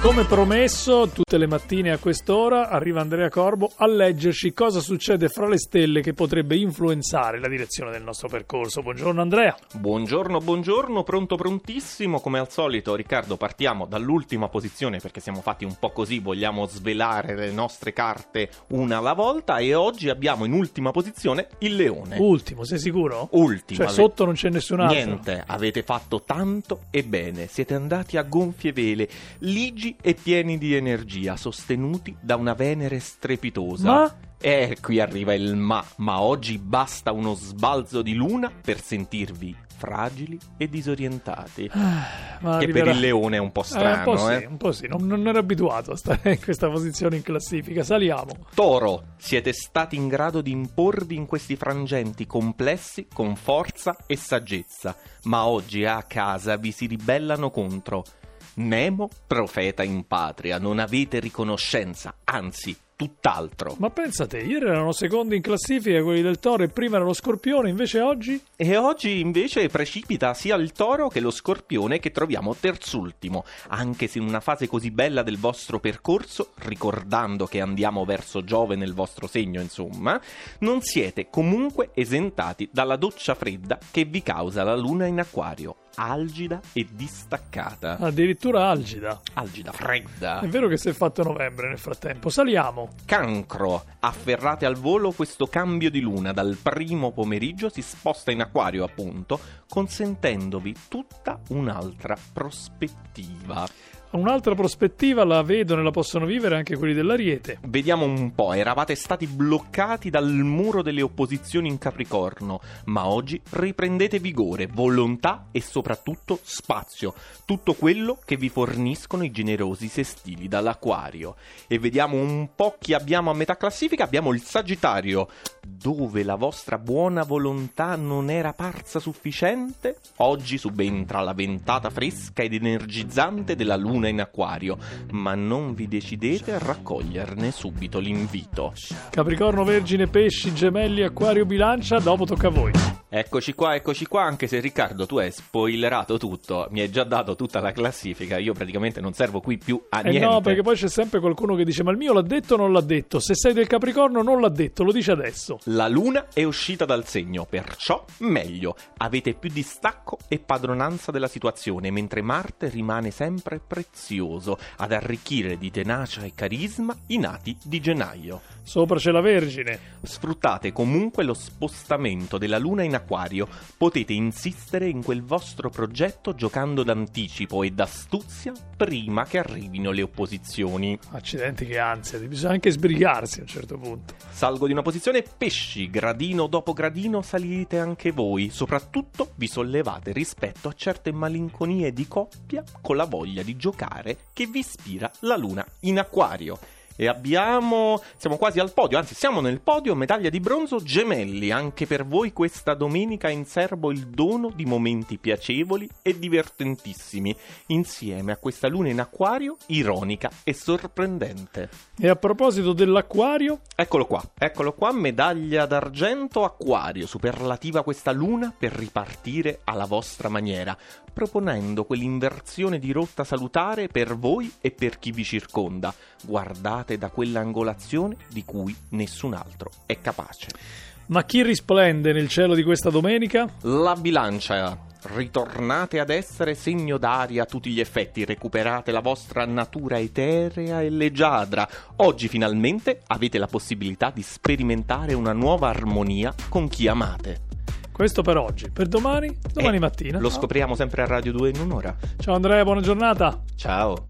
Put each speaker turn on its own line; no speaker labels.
Come promesso, tutte le mattine a quest'ora arriva Andrea Corbo a leggerci cosa succede fra le stelle che potrebbe influenzare la direzione del nostro percorso. Buongiorno Andrea.
Buongiorno, buongiorno, pronto prontissimo. Come al solito, Riccardo, partiamo dall'ultima posizione perché siamo fatti un po' così, vogliamo svelare le nostre carte una alla volta e oggi abbiamo in ultima posizione il leone.
Ultimo, sei sicuro?
Ultimo.
Cioè sotto non c'è nessun altro.
Niente, avete fatto tanto e bene, siete andati a gonfie vele, ligi e pieni di energia, sostenuti da una Venere strepitosa.
Ma?
E qui arriva il ma, ma oggi basta uno sbalzo di luna per sentirvi fragili e disorientati.
Ma
che
arriverà-
per il leone è un po'
Eh,
strano,
un po'
eh.
sì, un po' sì. Non, non ero abituato a stare in questa posizione in classifica. Saliamo.
Toro, siete stati in grado di imporvi in questi frangenti complessi con forza e saggezza, ma oggi a casa vi si ribellano contro. Nemo, profeta in patria, non avete riconoscenza, anzi, tutt'altro.
Ma pensa te, ieri erano secondi in classifica quelli del Toro e prima era lo Scorpione, invece oggi...
E oggi invece precipita sia il toro che lo scorpione che troviamo terzultimo, anche se in una fase così bella del vostro percorso, ricordando che andiamo verso Giove nel vostro segno, insomma, non siete comunque esentati dalla doccia fredda che vi causa la luna in acquario, algida e distaccata.
Addirittura algida.
Algida, fredda.
È vero che si è fatto novembre nel frattempo. Saliamo.
Cancro, afferrate al volo questo cambio di luna dal primo pomeriggio si sposta in acquario appunto, consentendovi tutta un'altra prospettiva.
Un'altra prospettiva la vedono e la possono vivere anche quelli dell'Ariete.
Vediamo un po', eravate stati bloccati dal muro delle opposizioni in Capricorno, ma oggi riprendete vigore, volontà e soprattutto spazio, tutto quello che vi forniscono i generosi sestili dall'Aquario. E vediamo un po' chi abbiamo a metà classifica, abbiamo il Sagittario, dove la vostra buona volontà non era parsa sufficiente, oggi subentra la ventata fresca ed energizzante della luna in acquario, ma non vi decidete a raccoglierne subito l'invito.
Capricorno, Vergine, Pesci, Gemelli, Acquario, Bilancia, dopo tocca a voi.
Eccoci qua, eccoci qua, anche se Riccardo tu hai spoilerato tutto, mi hai già dato tutta la classifica, io praticamente non servo qui più a
Eh
niente.
no, perché poi c'è sempre qualcuno che dice ma il mio l'ha detto o non l'ha detto? Se sei del Capricorno non l'ha detto, lo dice adesso.
La luna è uscita dal segno, perciò meglio. Avete più distacco e padronanza della situazione, mentre Marte rimane sempre prezioso ad arricchire di tenacia e carisma i nati di gennaio.
Sopra c'è la Vergine.
Sfruttate comunque lo spostamento della luna in acquario, potete insistere in quel vostro progetto giocando d'anticipo e d'astuzia prima che arrivino le opposizioni.
Accidenti che ansia, bisogna anche sbrigarsi a un certo punto.
Salgo di una posizione pesci, gradino dopo gradino salite anche voi, soprattutto vi sollevate rispetto a certe malinconie di coppia con la voglia di giocare che vi ispira la luna in acquario. E abbiamo. Siamo quasi al podio, anzi, siamo nel podio, medaglia di bronzo gemelli. Anche per voi questa domenica in serbo il dono di momenti piacevoli e divertentissimi, insieme a questa luna in acquario ironica e sorprendente.
E a proposito dell'Acquario,
Eccolo qua, eccolo qua, medaglia d'argento acquario, superlativa questa luna per ripartire alla vostra maniera, proponendo quell'inversione di rotta salutare per voi e per chi vi circonda. Guardate da quell'angolazione di cui nessun altro è capace.
ma chi risplende nel cielo di questa domenica?
La bilancia. Ritornate ad essere segno d'aria a tutti gli effetti, recuperate la vostra natura eterea e leggiadra. Oggi finalmente avete la possibilità di sperimentare una nuova armonia con chi amate.
Questo per oggi. Per domani? Domani
Eh,
mattina.
Lo scopriamo sempre a Radio 2 in un'ora.
Ciao Andrea, buona giornata.
Ciao.